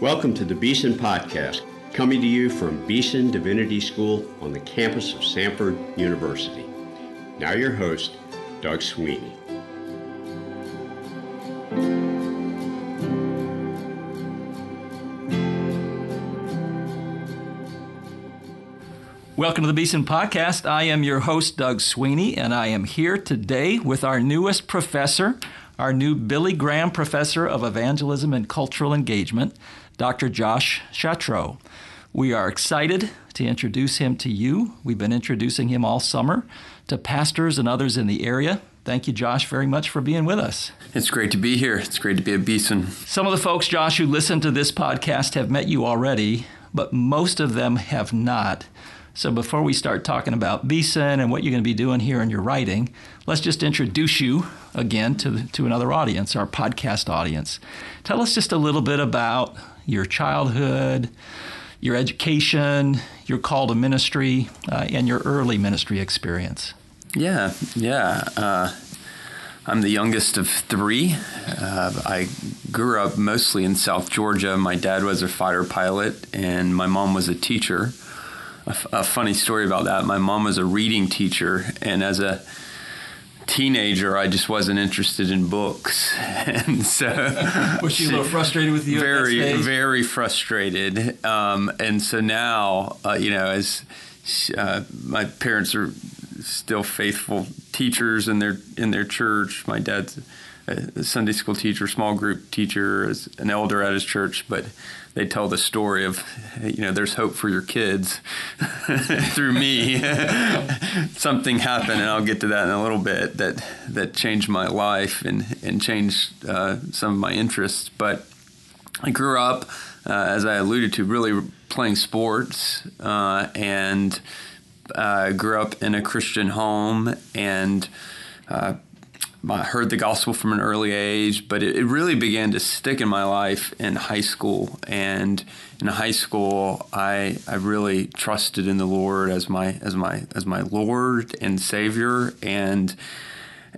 Welcome to the Beeson Podcast, coming to you from Beeson Divinity School on the campus of Samford University. Now, your host, Doug Sweeney. Welcome to the Beeson Podcast. I am your host, Doug Sweeney, and I am here today with our newest professor, our new Billy Graham Professor of Evangelism and Cultural Engagement, Dr. Josh Chatraw. We are excited to introduce him to you. We've been introducing him all summer to pastors and others in the area. Thank you, Josh, very much for being with us. It's great to be here. It's great to be at Beeson. Some of the folks, Josh, who listen to this podcast have met you already, but most of them have not. So before we start talking about Beeson and what you're going to be doing here in your writing, let's just introduce you again to, to another audience, our podcast audience. Tell us just a little bit about your childhood, your education, your call to ministry, uh, and your early ministry experience. Yeah, yeah. Uh, I'm the youngest of three. Uh, I grew up mostly in South Georgia. My dad was a fighter pilot, and my mom was a teacher. A, f- a funny story about that my mom was a reading teacher, and as a teenager, I just wasn't interested in books, and so was she a little frustrated with you? Very, very frustrated. Um, and so now, uh, you know, as uh, my parents are still faithful teachers in their in their church. My dad's a Sunday school teacher, small group teacher, as an elder at his church, but they tell the story of, you know, there's hope for your kids through me. Something happened, and I'll get to that in a little bit. That that changed my life and and changed uh, some of my interests. But I grew up, uh, as I alluded to, really playing sports uh, and uh, grew up in a Christian home and uh, I heard the gospel from an early age, but it, it, really began to stick in my life in high school. And in high school, I I really trusted in the Lord as my as my as my Lord and Savior. And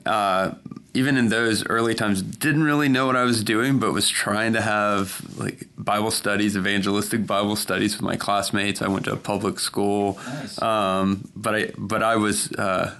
uh, even in those early times, didn't really know what I was doing, but was trying to have like Bible studies, evangelistic Bible studies with my classmates. I went to a public school, nice. um, but I but I was. Uh,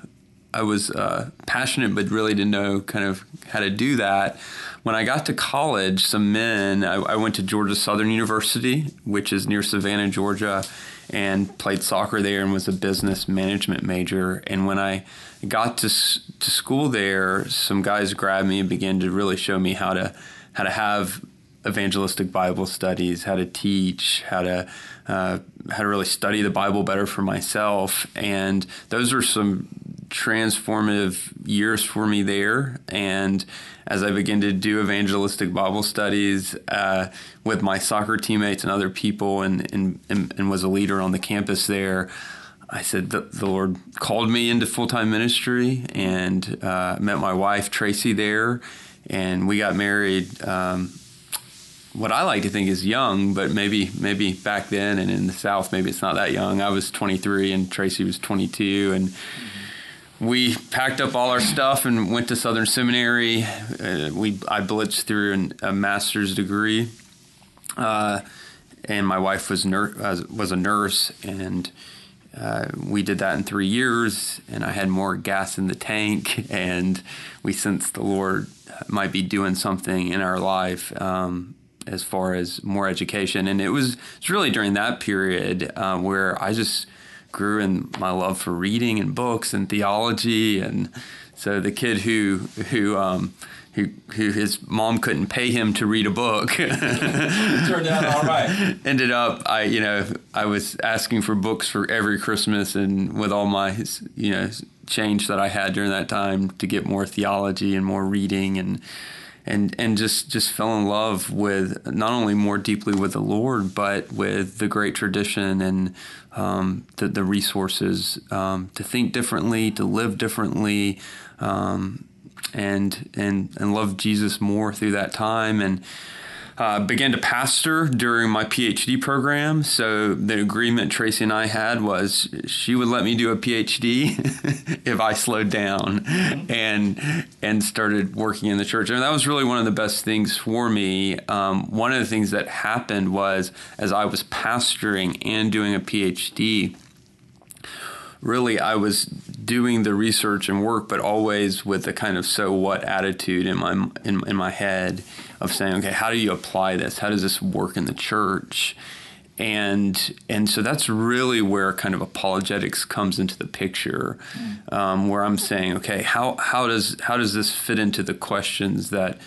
I was uh, passionate, but really didn't know kind of how to do that. When I got to college, some men, I, I went to Georgia Southern University, which is near Savannah, Georgia, and played soccer there and was a business management major. And when I got to to school there, some guys grabbed me and began to really show me how to how to have evangelistic Bible studies, how to teach, how to uh, how to really study the Bible better for myself. And those are some transformative years for me there. And as I began to do evangelistic Bible studies uh, with my soccer teammates and other people, and, and, and, was a leader on the campus there, I said the, the Lord called me into full time ministry and uh, met my wife, Tracy, there. And we got married. Um, what I like to think is young, but maybe maybe back then and in the South, maybe it's not that young. I was 23 and Tracy was 22, and we packed up all our stuff and went to Southern Seminary. Uh, we I blitzed through an, a master's degree, uh, and my wife was ner- was a nurse, and uh, we did that in three years. And I had more gas in the tank, and we sensed the Lord might be doing something in our life. Um, as far as more education, and it was it's really during that period uh, where I just grew in my love for reading and books and theology, and so the kid who who um, who, who his mom couldn't pay him to read a book turned out all right. Ended up, I you know I was asking for books for every Christmas, and with all my you know change that I had during that time to get more theology and more reading and and and just just fell in love with not only more deeply with the Lord, but with the great tradition and um, the, the resources um, to think differently, to live differently, um, and and and love Jesus more through that time. And uh, began to pastor during my PhD program. So the agreement Tracy and I had was she would let me do a PhD if I slowed down mm-hmm. and and started working in the church. And that was really one of the best things for me. Um, one of the things that happened was as I was pastoring and doing a PhD really I was doing the research and work, but always with a kind of so what attitude in my in, in my head of saying, okay, how do you apply this? How does this work in the church? And and so that's really where kind of apologetics comes into the picture, um, where I'm saying, okay, how how does how does this fit into the questions that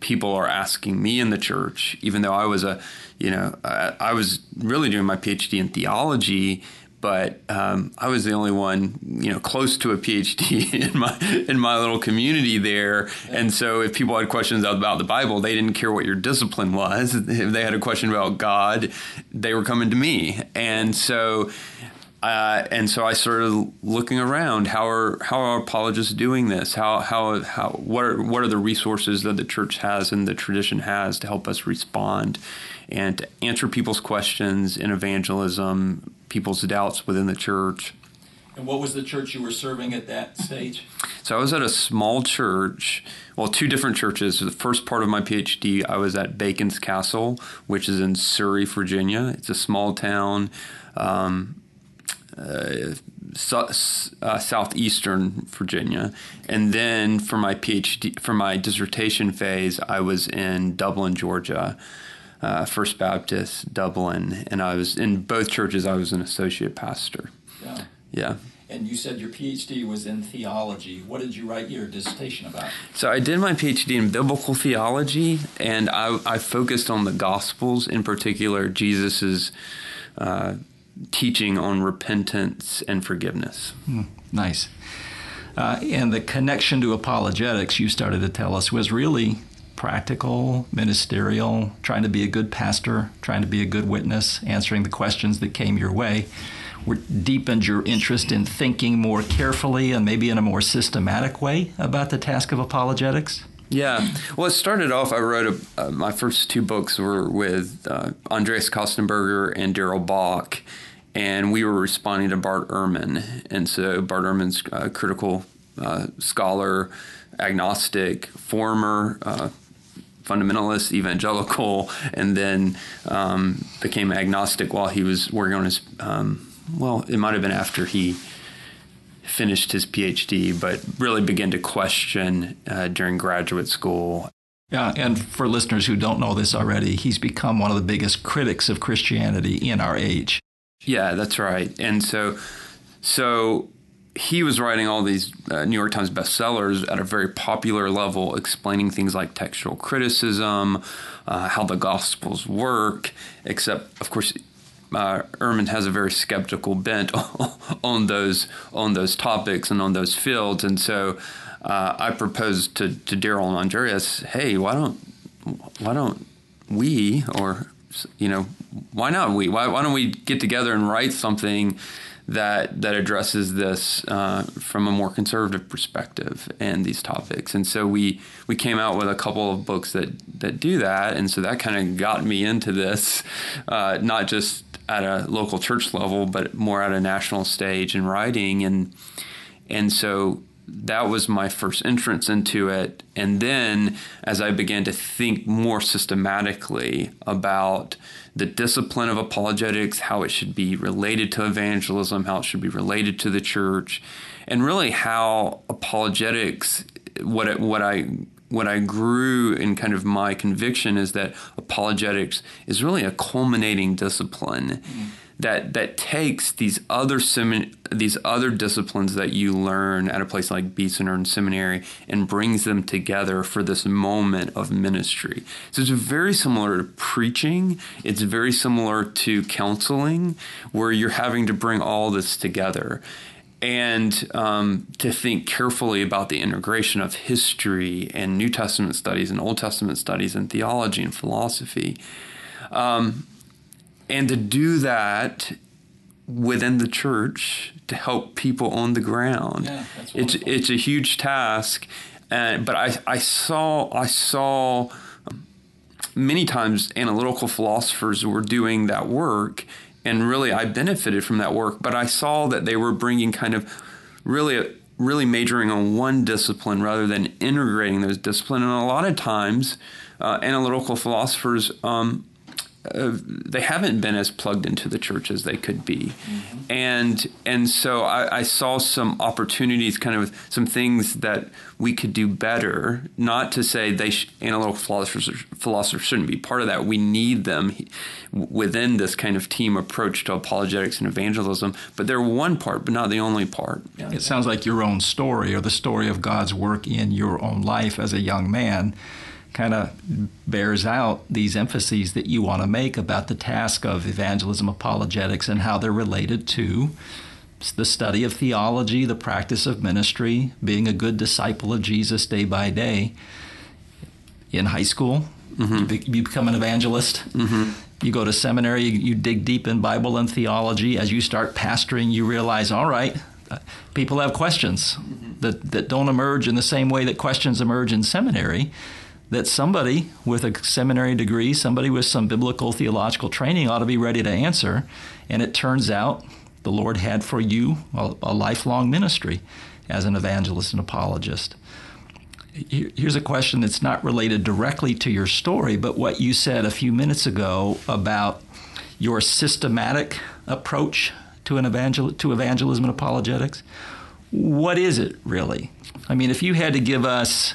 people are asking me in the church? Even though I was a, you know, I, I was really doing my PhD in theology but um, I was the only one, you know, close to a PhD in my in my little community there. And so, if people had questions about the Bible, they didn't care what your discipline was. If they had a question about God, they were coming to me. And so, uh, and so I started looking around. How are how are apologists doing this? How how how what are what are the resources that the church has and the tradition has to help us respond and to answer people's questions in evangelism, people's doubts within the church. And what was the church you were serving at that stage? So I was at a small church, well, two different churches. The first part of my PhD, I was at Bacon's Castle, which is in Surrey, Virginia. It's a small town, um, uh, uh, southeastern Virginia. And then for my PhD, for my dissertation phase, I was in Dublin, Georgia uh, First Baptist Dublin, and I was in both churches. I was an associate pastor. Yeah. Yeah. And you said your PhD was in theology. What did you write your dissertation about? So I did my PhD in biblical theology, and I, I focused on the Gospels, in particular Jesus's uh, teaching on repentance and forgiveness. Mm, nice. Uh, and the connection to apologetics you started to tell us was really practical, ministerial, trying to be a good pastor, trying to be a good witness, answering the questions that came your way. deepened your interest in thinking more carefully and maybe in a more systematic way about the task of apologetics? Yeah. Well, it started off, I wrote a, uh, my first two books were with uh, Andreas Kostenberger and Darrell Bock, and we were responding to Bart Ehrman. And so Bart Ehrman's a critical uh, scholar, agnostic, former uh, fundamentalist, evangelical, and then um, became agnostic while he was working on his. Um, well, it might have been after he finished his PhD, but really began to question uh, during graduate school. Yeah, and for listeners who don't know this already, he's become one of the biggest critics of Christianity in our age. Yeah, that's right. And so, so he was writing all these uh, New York Times bestsellers at a very popular level, explaining things like textual criticism, uh, how the Gospels work. Except, of course, uh, Ehrman has a very skeptical bent on those on those topics and on those fields, and so uh, I proposed to, to Darrell and Andreas, hey, why don't why don't we or you know why not we why, why don't we get together and write something that that addresses this uh, from a more conservative perspective and these topics. And so we we came out with a couple of books that that do that. And so that kind of got me into this, uh, not just at a local church level, but more at a national stage in writing. And and so that was my first entrance into it. And then as I began to think more systematically about the discipline of apologetics, how it should be related to evangelism, how it should be related to the church, and really how apologetics, what it, what I what I grew in kind of my conviction is that apologetics is really a culminating discipline. Mm-hmm that that takes these other semin- these other disciplines that you learn at a place like Beeson or in seminary and brings them together for this moment of ministry. So it's very similar to preaching. It's very similar to counseling, where you're having to bring all this together. And um, to think carefully about the integration of history and New Testament studies and Old Testament studies and theology and philosophy. Um, and to do that within the church to help people on the ground. Yeah, it's it's a huge task, and but I I saw I saw many times analytical philosophers were doing that work, and really I benefited from that work. But I saw that they were bringing kind of really really majoring on one discipline rather than integrating those disciplines. And a lot of times, uh, analytical philosophers um, they haven't been as plugged into the church as they could be, mm-hmm. and and so I, I, saw some opportunities, kind of some things that we could do better. Not to say they sh- analytical philosophers philosophers shouldn't be part of that. We need them within this kind of team approach to apologetics and evangelism, but they're one part, but not the only part. It sounds like your own story or the story of God's work in your own life as a young man kind of bears out these emphases that you want to make about the task of evangelism apologetics and how they're related to the study of theology, the practice of ministry, being a good disciple of Jesus day by day. In high school, mm-hmm. you, become an evangelist. Mm-hmm. You go to seminary, you, dig deep in Bible and theology. As you start pastoring, you realize, all right, uh, people have questions mm-hmm. that, that don't emerge in the same way that questions emerge in seminary that somebody with a seminary degree, somebody with some biblical theological training ought to be ready to answer. And it turns out the Lord had for you a, a lifelong ministry as an evangelist and apologist. Here's a question that's not related directly to your story, but what you said a few minutes ago about your systematic approach to an evangel- to evangelism and apologetics. What is it really? I mean, if you had to give us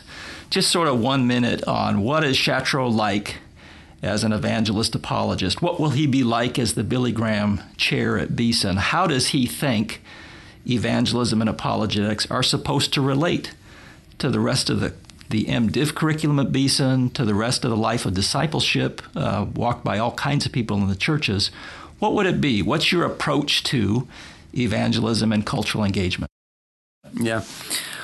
just sort of one minute on what is Chatraw like as an evangelist apologist? What will he be like as the Billy Graham chair at Beeson? How does he think evangelism and apologetics are supposed to relate to the rest of the the MDiv curriculum at Beeson, to the rest of the life of discipleship, uh, walked by all kinds of people in the churches. What would it be? What's your approach to evangelism and cultural engagement? Yeah.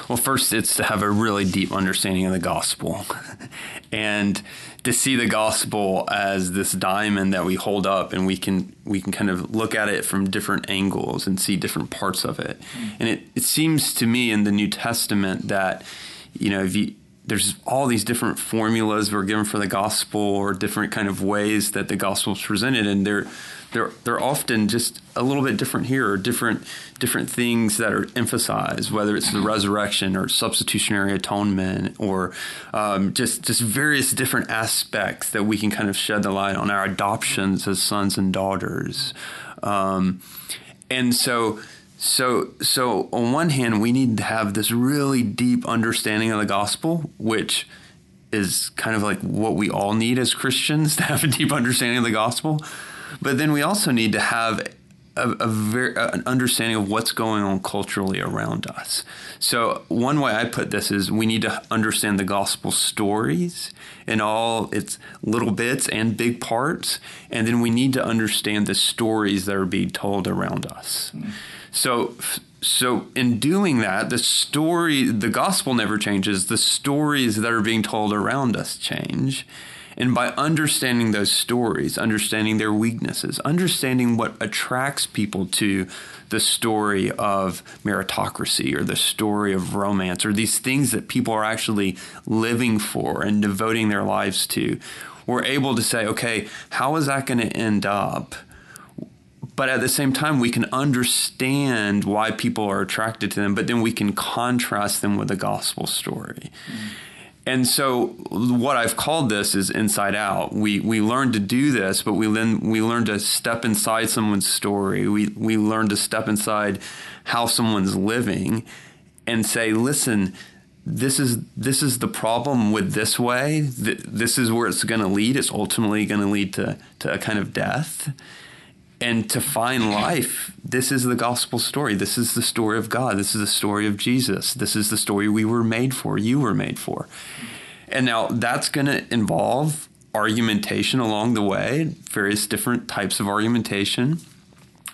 Well, first, it's to have a really deep understanding of the gospel and to see the gospel as this diamond that we hold up and we can we can kind of look at it from different angles and see different parts of it. Mm-hmm. And it, it seems to me in the New Testament that, you know, if you there's all these different formulas we're given for the gospel or different kind of ways that the gospel is presented and they're they're they're often just a little bit different here or different different things that are emphasized whether it's the resurrection or substitutionary atonement or um, just just various different aspects that we can kind of shed the light on our adoptions as sons and daughters um, and so so, so on one hand, we need to have this really deep understanding of the gospel, which is kind of like what we all need as Christians to have a deep understanding of the gospel. But then we also need to have a, a very, an understanding of what's going on culturally around us. So one way I put this is we need to understand the gospel stories in all its little bits and big parts, and then we need to understand the stories that are being told around us. Mm-hmm. So so in doing that, the story, the gospel never changes. The stories that are being told around us change. And by understanding those stories, understanding their weaknesses, understanding what attracts people to the story of meritocracy or the story of romance or these things that people are actually living for and devoting their lives to, we're able to say, okay, how is that going to end up? but at the same time we can understand why people are attracted to them but then we can contrast them with the gospel story mm-hmm. And so what i've called this is inside out we we learn to do this but we then we learn to step inside someone's story we we learn to step inside how someone's living and say listen this is this is the problem with this way. This is where it's going to lead. It's ultimately going to lead to to a kind of death and to find life, this is the gospel story. This is the story of God. This is the story of Jesus. This is the story we were made for, you were made for. And now that's going to involve argumentation along the way, various different types of argumentation.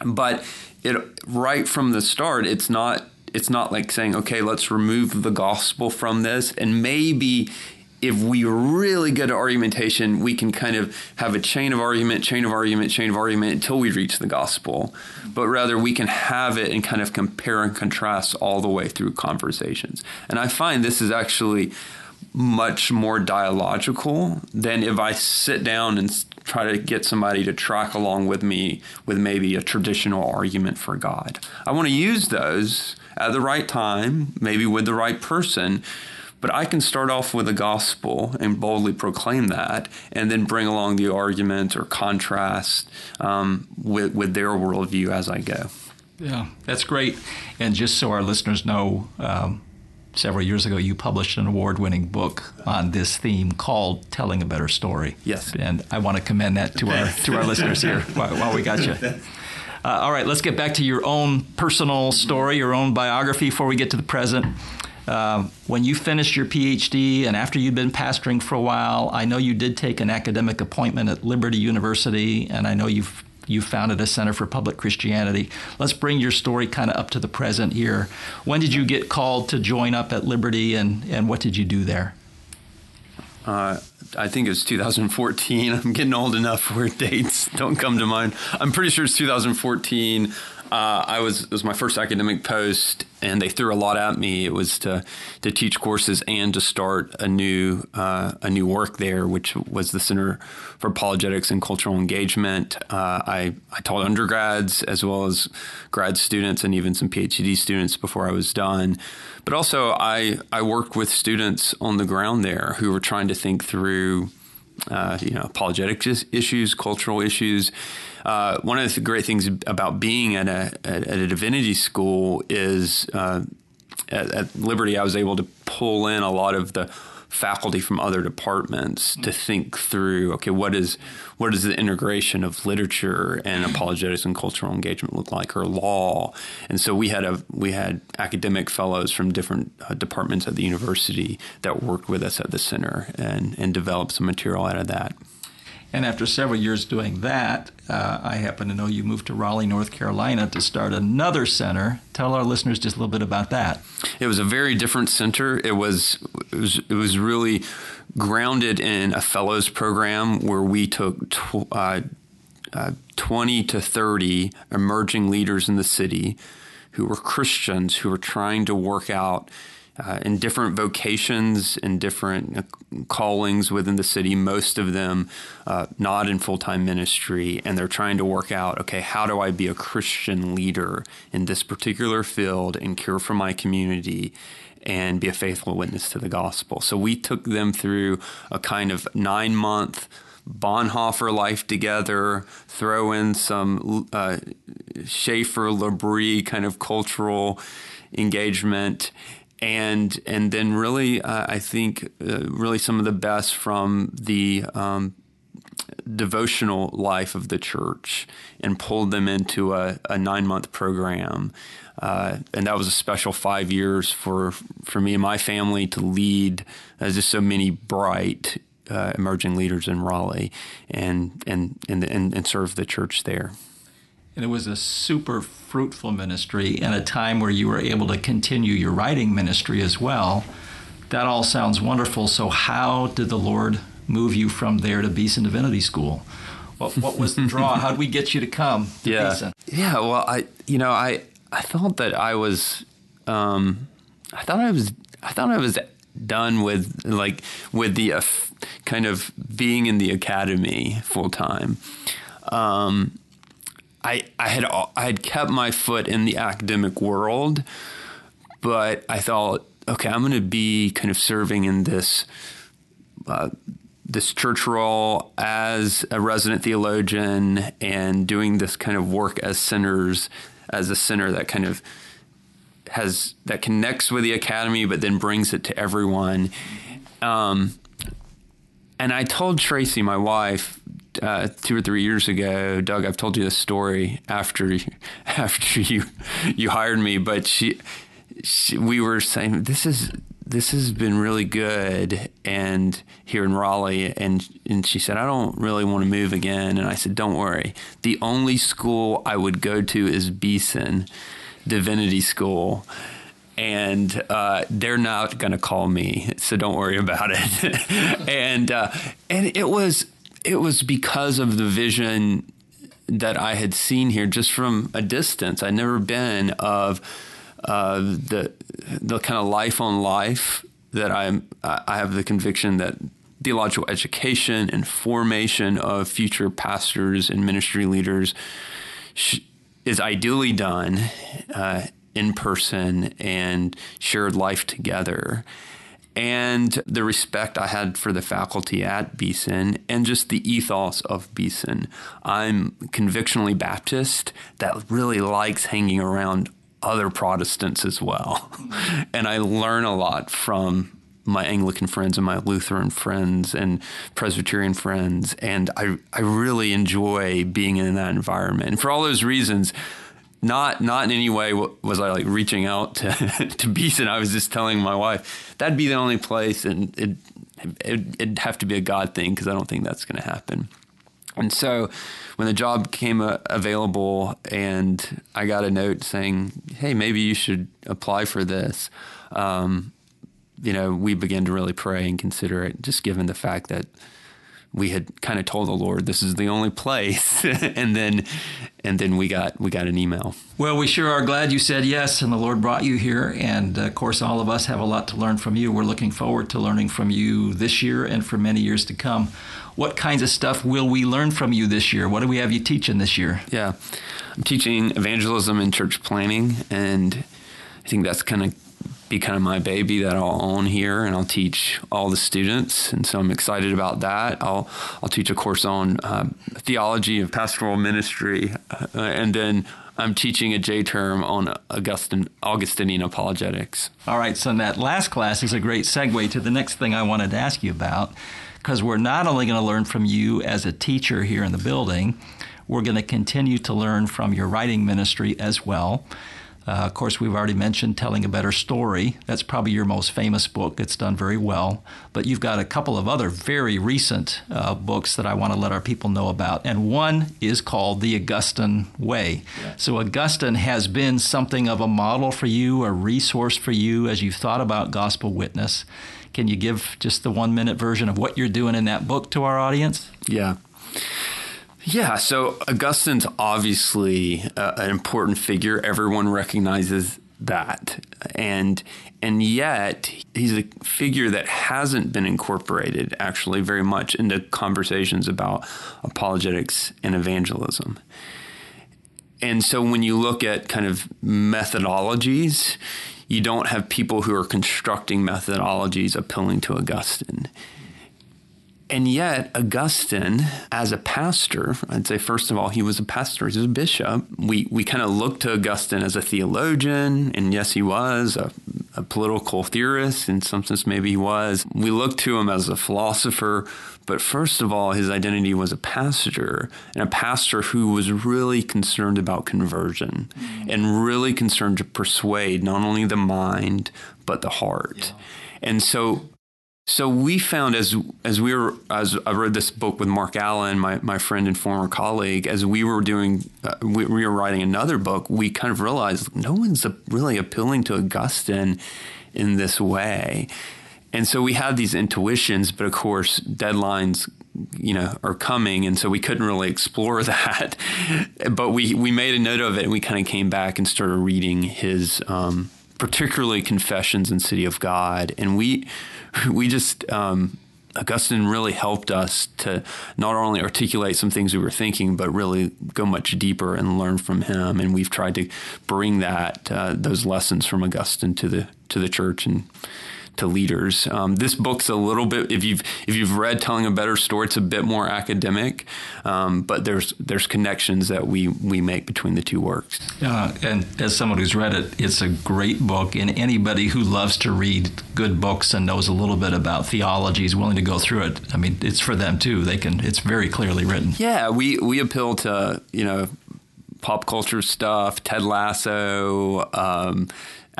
But it right from the start, it's not it's not like saying, okay, let's remove the gospel from this and maybe if we are really good at argumentation, we can kind of have a chain of argument, chain of argument, chain of argument until we reach the gospel. But rather, we can have it and kind of compare and contrast all the way through conversations. And I find this is actually much more dialogical than if I sit down and try to get somebody to track along with me with maybe a traditional argument for God. I want to use those at the right time, maybe with the right person. But I can start off with the gospel and boldly proclaim that, and then bring along the argument or contrast um, with, with their worldview as I go. Yeah, that's great. And just so our listeners know, um, several years ago, you published an award winning book on this theme called Telling a Better Story. Yes. And I want to commend that to our, to our listeners here while, while, we got you. Uh, all right, let's get back to your own personal story, your own biography before we get to the present. Uh, when you finished your PhD and after you'd been pastoring for a while, I know you did take an academic appointment at Liberty University, and I know you've you founded a Center for Public Christianity. Let's bring your story kind of up to the present here. When did you get called to join up at Liberty, and, and what did you do there? Uh, I think it was 2014. I'm getting old enough where dates don't come to mind. I'm pretty sure it's 2014. Uh, I was it was my first academic post, and they threw a lot at me. It was to to teach courses and to start a new uh, a new work there, which was the Center for Apologetics and Cultural Engagement. Uh, I I taught undergrads as well as grad students and even some PhD students before I was done. But also, I I worked with students on the ground there who were trying to think through. Uh, you know, apologetic issues, cultural issues, uh, one of the great things about being at a at, a divinity school is uh, at, at, Liberty, I was able to pull in a lot of the faculty from other departments to think through okay what is what does the integration of literature and apologetics and cultural engagement look like or law? And so we had a we had academic fellows from different uh, departments at the university that worked with us at the center and and developed some material out of that and after several years doing that, uh, I happen to know you moved to Raleigh, North Carolina to start another center. Tell our listeners just a little bit about that. It was a very different center. It was it was, it was really grounded in a fellows program where we took tw- uh, uh, 20 to 30 emerging leaders in the city who were Christians who were trying to work out uh, in different vocations and different uh, callings within the city, most of them uh, not in full time ministry. And they're trying to work out okay, how do I be a Christian leader in this particular field and care for my community? And be a faithful witness to the gospel. So we took them through a kind of nine month Bonhoeffer life together, throw in some uh, Schaeffer, L'Abri kind of cultural engagement, and and then really uh, I think uh, really some of the best from the um, devotional life of the church and pulled them into a, a nine month program. Uh, and that was a special five years for for me and my family to lead as just so many bright uh, emerging leaders in Raleigh and and, and and and serve the church there. And it was a super fruitful ministry and a time where you were able to continue your writing ministry as well. That all sounds wonderful. So, how did the Lord move you from there to Beeson Divinity School? What, what was the draw? how did we get you to come to yeah. Beeson? Yeah, well, I, you know, I, I thought that I was, um, I thought I was, I thought I was done with like with the uh, kind of being in the academy full time. Um, I I had I had kept my foot in the academic world, but I thought, okay, I'm going to be kind of serving in this. Uh, this church role as a resident theologian and doing this kind of work as centers as a center that kind of has that connects with the academy but then brings it to everyone um, and i told tracy my wife uh, two or three years ago, Doug, I've told you this story after after you you hired me, but she, she we were saying this is this has been really good and here in Raleigh. And and she said I don't really want to move again. And I said don't worry. The only school I would go to is Beeson Divinity School. And uh, they're not going to call me so don't worry about it. And uh, and it was it was because of the vision that I had seen here just from a distance. I'd never been of uh, the the kind of life on life that I'm I have the conviction that theological education and formation of future pastors and ministry leaders is ideally done uh, in person and shared life together. And the respect I had for the faculty at Beeson and just the ethos of Beeson. I'm convictionally Baptist that really likes hanging around other Protestants as well. and I learn a lot from my Anglican friends and my Lutheran friends and Presbyterian friends. And I, I really enjoy being in that environment. And for all those reasons, not not in any way was I like reaching out to to Beeson. I was just telling my wife that'd be the only place, and it, it it'd have to be a God thing because I don't think that's going to happen. And so, when the job came uh, available, and I got a note saying, "Hey, maybe you should apply for this," um, you know, we began to really pray and consider it, just given the fact that we had kind of told the Lord this is the only place, and then and then we got we got an email. Well, we sure are glad you said yes, and the Lord brought you here. And of course, all of us have a lot to learn from you. We're looking forward to learning from you this year and for many years to come. What kinds of stuff will we learn from you this year? What do we have you teaching this year? Yeah, I'm teaching evangelism and church planting, and I think that's kind of be kind of my baby that I'll own here, and I'll teach all the students, and so I'm excited about that. I'll I'll teach a course on uh, theology of pastoral ministry, uh, and then I'm teaching a J term on Augustine, Augustinian apologetics. All right, so that last class is a great segue to the next thing I wanted to ask you about, because we're not only going to learn from you as a teacher here in the building, we're going to continue to learn from your writing ministry as well. Uh, of course, we've already mentioned Telling a Better Story. That's probably your most famous book. It's done very well. But you've got a couple of other very recent uh, books that I want to let our people know about. And one is called The Augustine Way. Yeah. So, Augustine has been something of a model for you, a resource for you as you've thought about gospel witness. Can you give just the one minute version of what you're doing in that book to our audience? Yeah. Yeah, so Augustine's obviously uh, an important figure. Everyone recognizes that, and and yet he's a figure that hasn't been incorporated actually very much into conversations about apologetics and evangelism. And so when you look at kind of methodologies, you don't have people who are constructing methodologies appealing to Augustine. And yet, Augustine, as a pastor, I'd say, first of all, he was a pastor, he was a bishop. We, we kind of look to Augustine as a theologian, and yes, he was a, a political theorist. In some sense, maybe he was. We look to him as a philosopher, but first of all, his identity was a pastor, and a pastor who was really concerned about conversion mm-hmm. and really concerned to persuade not only the mind, but the heart. Yeah. And so so we found as as we were as I read this book with Mark Allen, my, my friend and former colleague, as we were doing uh, we, we, were writing another book, we kind of realized no one's really appealing to Augustine in this way, and so we had these intuitions, but of course deadlines you know are coming and so we couldn't really explore that. But we we made a note of it and we kind of came back and started reading his um, particularly confessions and city of god. And we we just um, Augustine really helped us to not only articulate some things we were thinking, but really go much deeper and learn from him. And we've tried to bring that uh, those lessons from Augustine to the to the church and to leaders. Um, this book's a little bit if you've if you've read Telling a Better Story, it's a bit more academic, um, but there's there's connections that we we make between the two works. Uh, and as someone who's read it, it's a great book, and anybody who loves to read good books and knows a little bit about theology is willing to go through it. I mean, it's for them too. They can. It's very clearly written. Yeah, we we appeal to you know pop culture stuff, Ted Lasso. Um,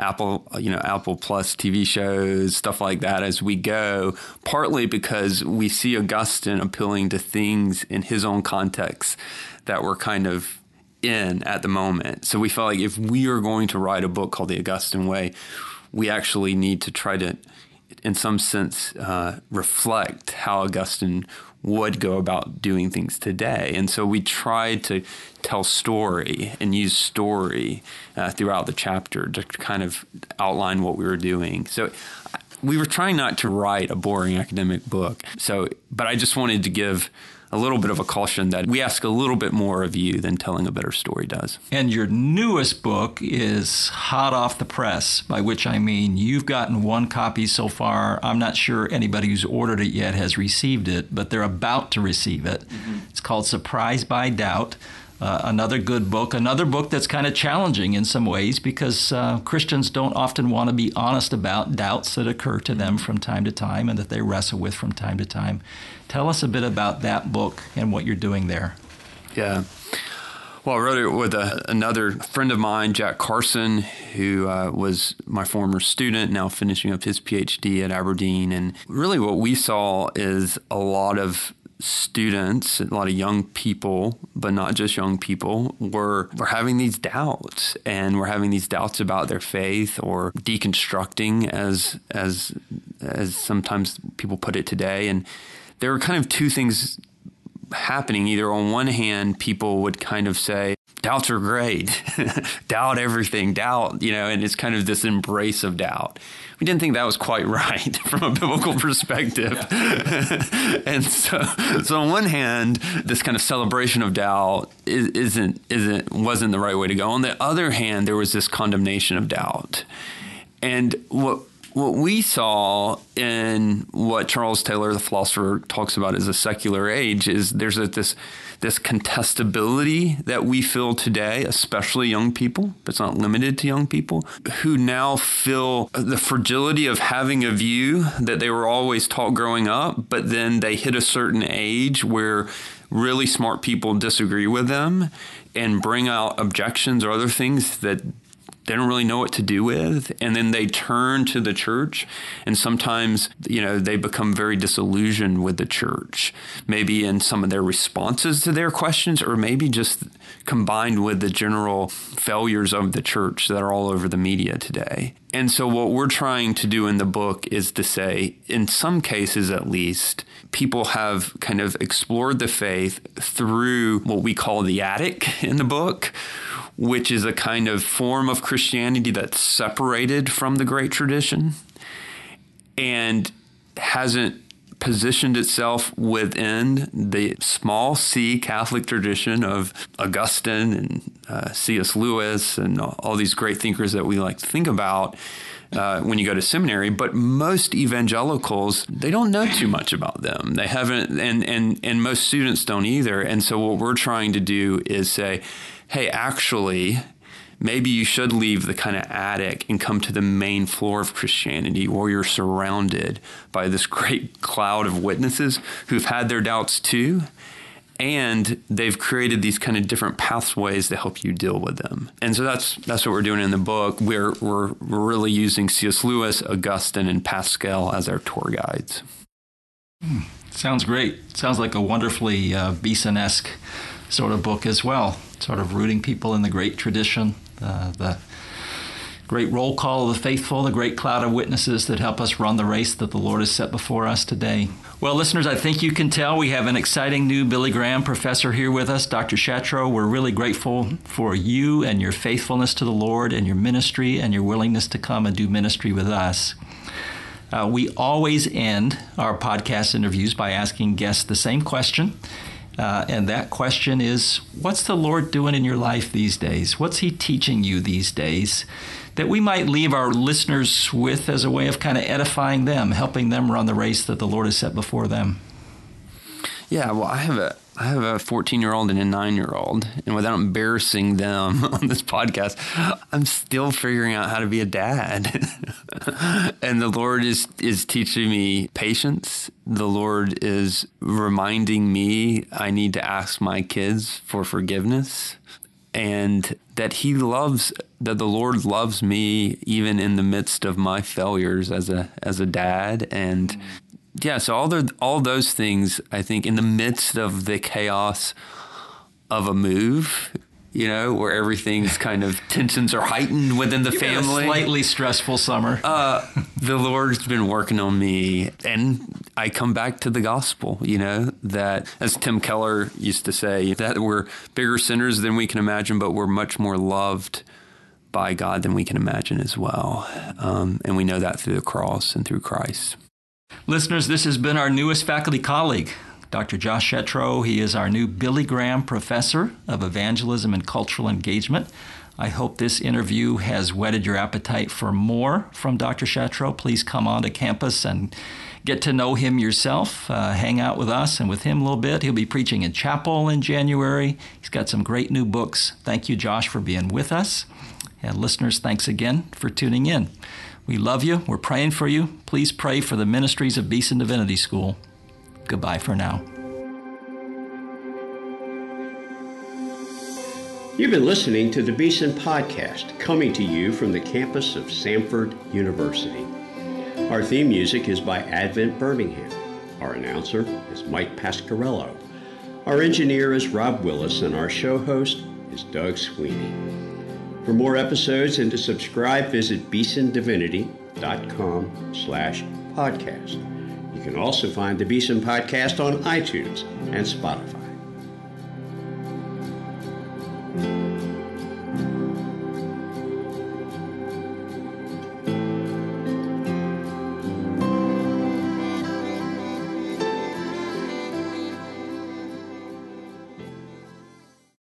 Apple, uh, you know, Apple Plus TV shows, stuff like that as we go, partly because we see Augustine appealing to things in his own context that we're kind of in at the moment. So we felt like if we are going to write a book called The Augustine Way, we actually need to try to, in some sense, uh, reflect how Augustine would go about doing things today. And so we tried to tell story and use story uh, throughout the chapter to kind of outline what we were doing. So we were trying not to write a boring academic book. So, but I just wanted to give a little bit of a caution that we ask a little bit more of you than telling a better story does. And your newest book is hot off the press, by which I mean you've gotten one copy so far. I'm not sure anybody who's ordered it yet has received it, but they're about to receive it. Mm-hmm. It's called Surprised by Doubt. Uh, another good book, another book that's kind of challenging in some ways because uh, Christians don't often want to be honest about doubts that occur to them from time to time and that they wrestle with from time to time. Tell us a bit about that book and what you're doing there. Yeah. Well, I wrote it with a, another friend of mine, Jack Carswell, who uh, was my former student, now finishing up his PhD at Aberdeen. And really, what we saw is a lot of students, a lot of young people, but not just young people, were were having these doubts, and were having these doubts about their faith, or deconstructing, as as as sometimes people put it today, and there were kind of two things happening. Either on one hand, people would kind of say, doubts are great, doubt everything, doubt, you know, and it's kind of this embrace of doubt. We didn't think that was quite right from a biblical perspective. and so, so on one hand, this kind of celebration of doubt isn't, isn't, wasn't the right way to go. On the other hand, there was this condemnation of doubt. And what what we saw in what Charles Taylor, the philosopher, talks about as a secular age is there's a, this this contestability that we feel today, especially young people, but it's not limited to young people, who now feel the fragility of having a view that they were always taught growing up, but then they hit a certain age where really smart people disagree with them and bring out objections or other things that they don't really know what to do with and then they turn to the church and sometimes you know they become very disillusioned with the church maybe in some of their responses to their questions or maybe just combined with the general failures of the church that are all over the media today. And so what we're trying to do in the book is to say in some cases at least people have kind of explored the faith through what we call the attic in the book which is a kind of form of Christianity that's separated from the great tradition and hasn't positioned itself within the small c Catholic tradition of Augustine and uh, C.S. Lewis and all these great thinkers that we like to think about. Uh, when you go to seminary, but most evangelicals they don't know too much about them. They haven't, and and and most students don't either. And so what we're trying to do is say, hey, actually, maybe you should leave the kind of attic and come to the main floor of Christianity where you're surrounded by this great cloud of witnesses who've had their doubts too. And they've created these kind of different pathways to help you deal with them. And so that's that's what we're doing in the book. We're we're, really using C.S. Lewis, Augustine, and Pascal as our tour guides. Hmm. Sounds great. Sounds like a wonderfully uh, Beeson-esque sort of book as well, sort of rooting people in the great tradition, uh, the great roll call of the faithful, the great cloud of witnesses that help us run the race that the Lord has set before us today. Well, listeners, I think you can tell we have an exciting new Billy Graham professor here with us, Dr. Chatraw. We're really grateful for you and your faithfulness to the Lord and your ministry and your willingness to come and do ministry with us. Uh, we always end our podcast interviews by asking guests the same question. Uh, and that question is what's the Lord doing in your life these days? What's He teaching you these days that we might leave our listeners with as a way of kind of edifying them, helping them run the race that the Lord has set before them? Yeah, well, I have a I have a 14 year old and a nine year old, and without embarrassing them on this podcast, I'm still figuring out how to be a dad. and the Lord is is teaching me patience. The Lord is reminding me I need to ask my kids for forgiveness, and that He loves that the Lord loves me even in the midst of my failures as a as a dad and yeah, so all the all those things, I think, in the midst of the chaos of a move, you know, where everything's kind of tensions are heightened within the You've family. slightly stressful summer. Uh, the Lord's been working on me, and I come back to the gospel. You know that, as Tim Keller used to say, that we're bigger sinners than we can imagine, but we're much more loved by God than we can imagine as well. Um, and we know that through the cross and through Christ. Listeners, this has been our newest faculty colleague, Dr. Josh Chatraw. He is our new Billy Graham Professor of Evangelism and Cultural Engagement. I hope this interview has whetted your appetite for more from Dr. Chatraw. Please come on to campus and get to know him yourself. Uh, hang out with us and with him a little bit. He'll be preaching in chapel in January. He's got some great new books. Thank you, Josh, for being with us. And listeners, thanks again for tuning in. We love you. We're praying for you. Please pray for the ministries of Beeson Divinity School. Goodbye for now. You've been listening to the Beeson Podcast, coming to you from the campus of Samford University. Our theme music is by Advent Birmingham. Our announcer is Mike Pasquarello. Our engineer is Rob Willis, and our show host is Doug Sweeney. For more episodes and to subscribe, visit beesondivinity.com slash podcast. You can also find the Beeson Podcast on iTunes and Spotify.